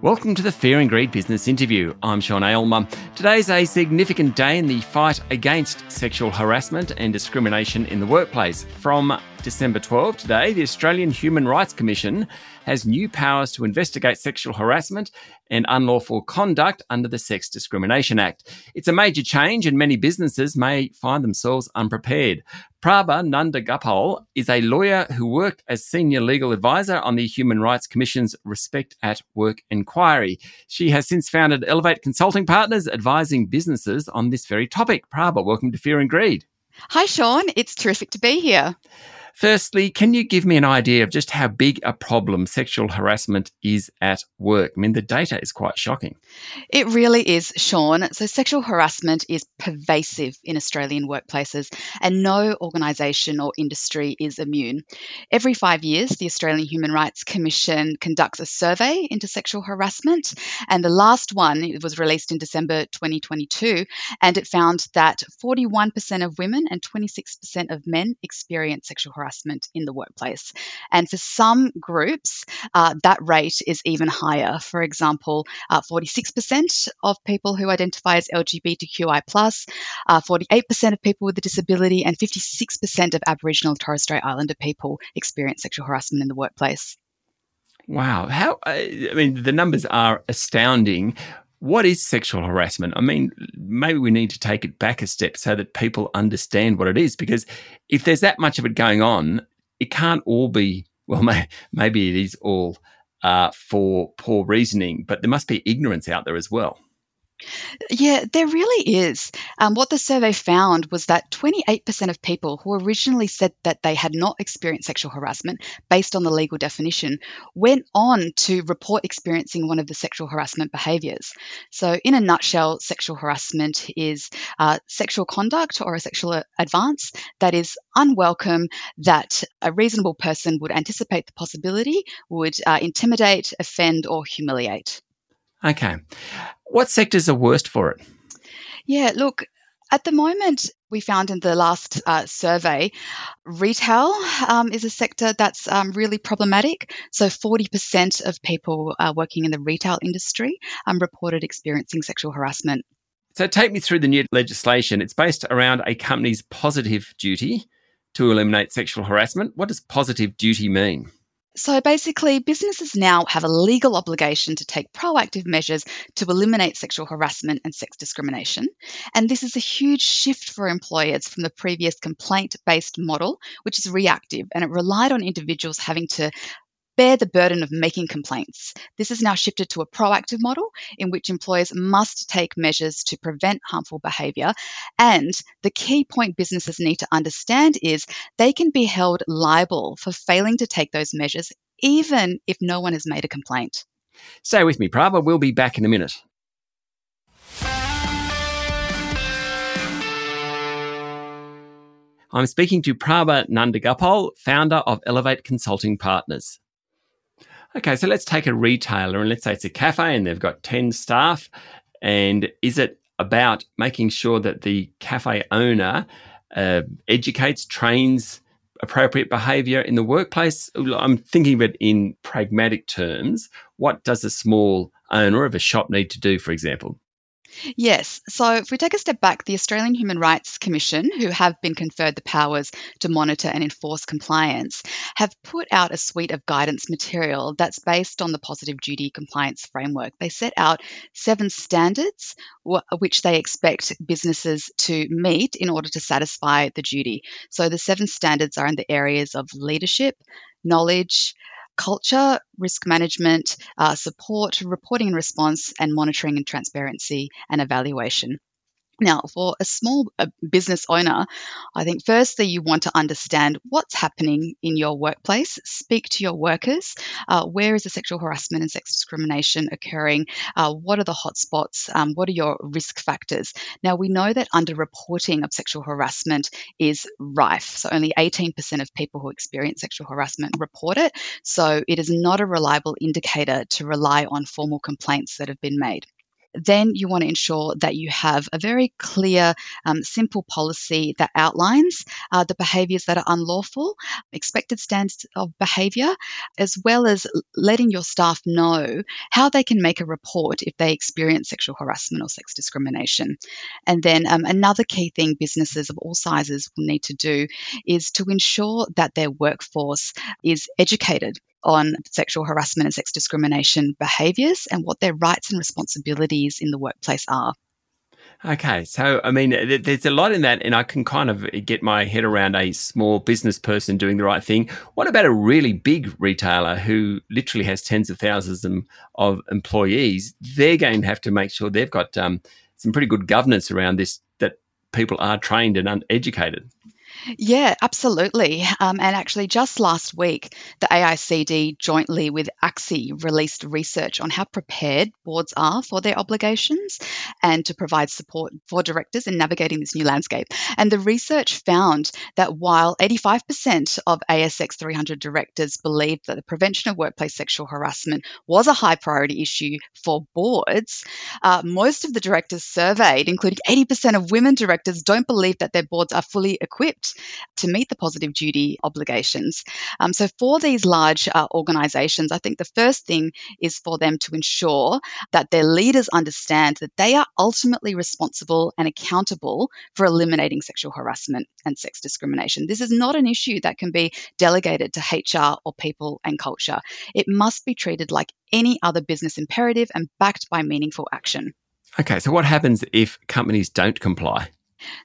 Welcome to the Fear and Greed Business Interview. I'm Sean Aylmer. Today's a significant day in the fight against sexual harassment and discrimination in the workplace. From December 12 today, the Australian Human Rights Commission has new powers to investigate sexual harassment and unlawful conduct under the Sex Discrimination Act. It's a major change, and many businesses may find themselves unprepared. Prabha Nandagopal is a lawyer who worked as senior legal advisor on the Human Rights Commission's Respect at Work inquiry. She has since founded Elevate Consulting Partners, advising businesses on this very topic. Prabha, welcome to Fear and Greed. Hi, Sean. It's terrific to be here. Firstly, can you give me an idea of just how big a problem sexual harassment is at work? I mean, the data is quite shocking. It really is, Sean. So, sexual harassment is pervasive in Australian workplaces, and no organisation or industry is immune. Every five years, the Australian Human Rights Commission conducts a survey into sexual harassment, and the last one was released in December 2022, and it found that 41% of women and 26% of men experience sexual harassment harassment in the workplace. And for some groups, uh, that rate is even higher. For example, uh, 46% of people who identify as LGBTQI, uh, 48% of people with a disability, and 56% of Aboriginal and Torres Strait Islander people experience sexual harassment in the workplace. Wow. How, I mean, the numbers are astounding what is sexual harassment? I mean, maybe we need to take it back a step so that people understand what it is. Because if there's that much of it going on, it can't all be, well, may, maybe it is all uh, for poor reasoning, but there must be ignorance out there as well. Yeah, there really is. Um, what the survey found was that 28% of people who originally said that they had not experienced sexual harassment based on the legal definition went on to report experiencing one of the sexual harassment behaviours. So, in a nutshell, sexual harassment is uh, sexual conduct or a sexual advance that is unwelcome, that a reasonable person would anticipate the possibility would uh, intimidate, offend, or humiliate. Okay. What sectors are worst for it? Yeah, look, at the moment, we found in the last uh, survey, retail um, is a sector that's um, really problematic. So, 40% of people uh, working in the retail industry um, reported experiencing sexual harassment. So, take me through the new legislation. It's based around a company's positive duty to eliminate sexual harassment. What does positive duty mean? So basically, businesses now have a legal obligation to take proactive measures to eliminate sexual harassment and sex discrimination. And this is a huge shift for employers from the previous complaint based model, which is reactive and it relied on individuals having to bear the burden of making complaints. This is now shifted to a proactive model in which employers must take measures to prevent harmful behaviour. And the key point businesses need to understand is they can be held liable for failing to take those measures, even if no one has made a complaint. Stay with me, Prabha. We'll be back in a minute. I'm speaking to Prabha Nandagopal, founder of Elevate Consulting Partners. Okay, so let's take a retailer and let's say it's a cafe and they've got 10 staff. And is it about making sure that the cafe owner uh, educates, trains appropriate behavior in the workplace? I'm thinking of it in pragmatic terms. What does a small owner of a shop need to do, for example? Yes. So if we take a step back, the Australian Human Rights Commission, who have been conferred the powers to monitor and enforce compliance, have put out a suite of guidance material that's based on the positive duty compliance framework. They set out seven standards which they expect businesses to meet in order to satisfy the duty. So the seven standards are in the areas of leadership, knowledge, culture, risk management, uh, support, reporting and response, and monitoring and transparency and evaluation. Now, for a small uh, business owner, I think firstly you want to understand what's happening in your workplace. Speak to your workers. Uh, where is the sexual harassment and sex discrimination occurring? Uh, what are the hotspots? Um, what are your risk factors? Now, we know that underreporting of sexual harassment is rife. So, only 18% of people who experience sexual harassment report it. So, it is not a reliable indicator to rely on formal complaints that have been made. Then you want to ensure that you have a very clear, um, simple policy that outlines uh, the behaviours that are unlawful, expected standards of behaviour, as well as letting your staff know how they can make a report if they experience sexual harassment or sex discrimination. And then um, another key thing businesses of all sizes will need to do is to ensure that their workforce is educated on sexual harassment and sex discrimination behaviours and what their rights and responsibilities in the workplace are. Okay, so I mean, there's a lot in that, and I can kind of get my head around a small business person doing the right thing. What about a really big retailer who literally has tens of thousands of employees? They're going to have to make sure they've got um, some pretty good governance around this, that people are trained and educated. Yeah, absolutely. Um, and actually, just last week, the AICD jointly with AXI released research on how prepared boards are for their obligations and to provide support for directors in navigating this new landscape. And the research found that while 85% of ASX 300 directors believed that the prevention of workplace sexual harassment was a high priority issue for boards, uh, most of the directors surveyed, including 80% of women directors, don't believe that their boards are fully equipped to meet the positive duty obligations. Um, so, for these large uh, organisations, I think the first thing is for them to ensure that their leaders understand that they are ultimately responsible and accountable for eliminating sexual harassment and sex discrimination. This is not an issue that can be delegated to HR or people and culture. It must be treated like any other business imperative and backed by meaningful action. Okay, so what happens if companies don't comply?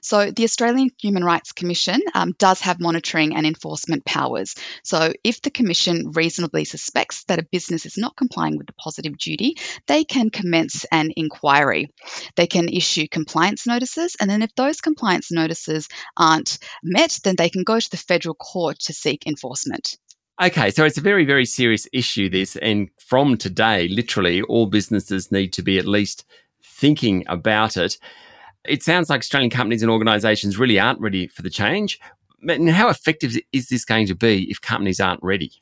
So, the Australian Human Rights Commission um, does have monitoring and enforcement powers. So, if the Commission reasonably suspects that a business is not complying with the positive duty, they can commence an inquiry. They can issue compliance notices, and then if those compliance notices aren't met, then they can go to the federal court to seek enforcement. Okay, so it's a very, very serious issue, this. And from today, literally, all businesses need to be at least thinking about it. It sounds like Australian companies and organisations really aren't ready for the change. And how effective is this going to be if companies aren't ready?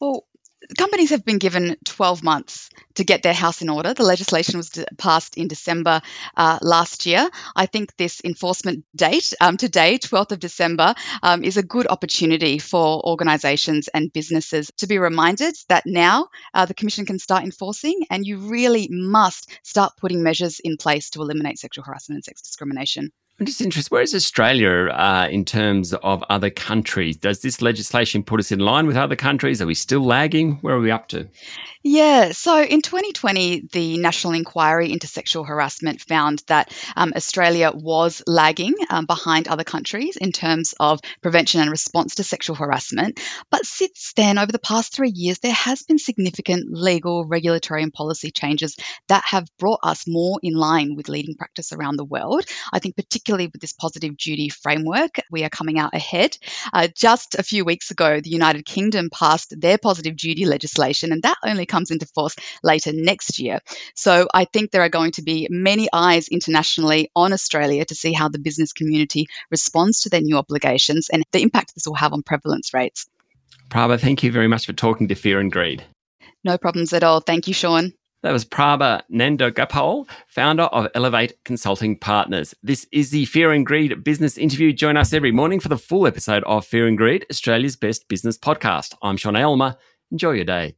Well, companies have been given 12 months to get their house in order. The legislation was passed in December uh, last year. I think this enforcement date, um, today, 12th of December, um, is a good opportunity for organisations and businesses to be reminded that now uh, the Commission can start enforcing, and you really must start putting measures in place to eliminate sexual harassment and sex discrimination. I'm just interested, where is Australia uh, in terms of other countries? Does this legislation put us in line with other countries? Are we still lagging? Where are we up to? Yeah, so in 2020, the National Inquiry into Sexual Harassment found that um, Australia was lagging um, behind other countries in terms of prevention and response to sexual harassment. But since then, over the past three years, there has been significant legal, regulatory, and policy changes that have brought us more in line with leading practice around the world. I think, particularly particularly with this positive duty framework, we are coming out ahead. Uh, just a few weeks ago, the United Kingdom passed their positive duty legislation, and that only comes into force later next year. So I think there are going to be many eyes internationally on Australia to see how the business community responds to their new obligations and the impact this will have on prevalence rates. Prabha, thank you very much for talking to Fear and Greed. No problems at all. Thank you, Sean. That was Prabha Nandagopal, founder of Elevate Consulting Partners. This is the Fear and Greed business interview. Join us every morning for the full episode of Fear and Greed, Australia's best business podcast. I'm Sean Aylmer. Enjoy your day.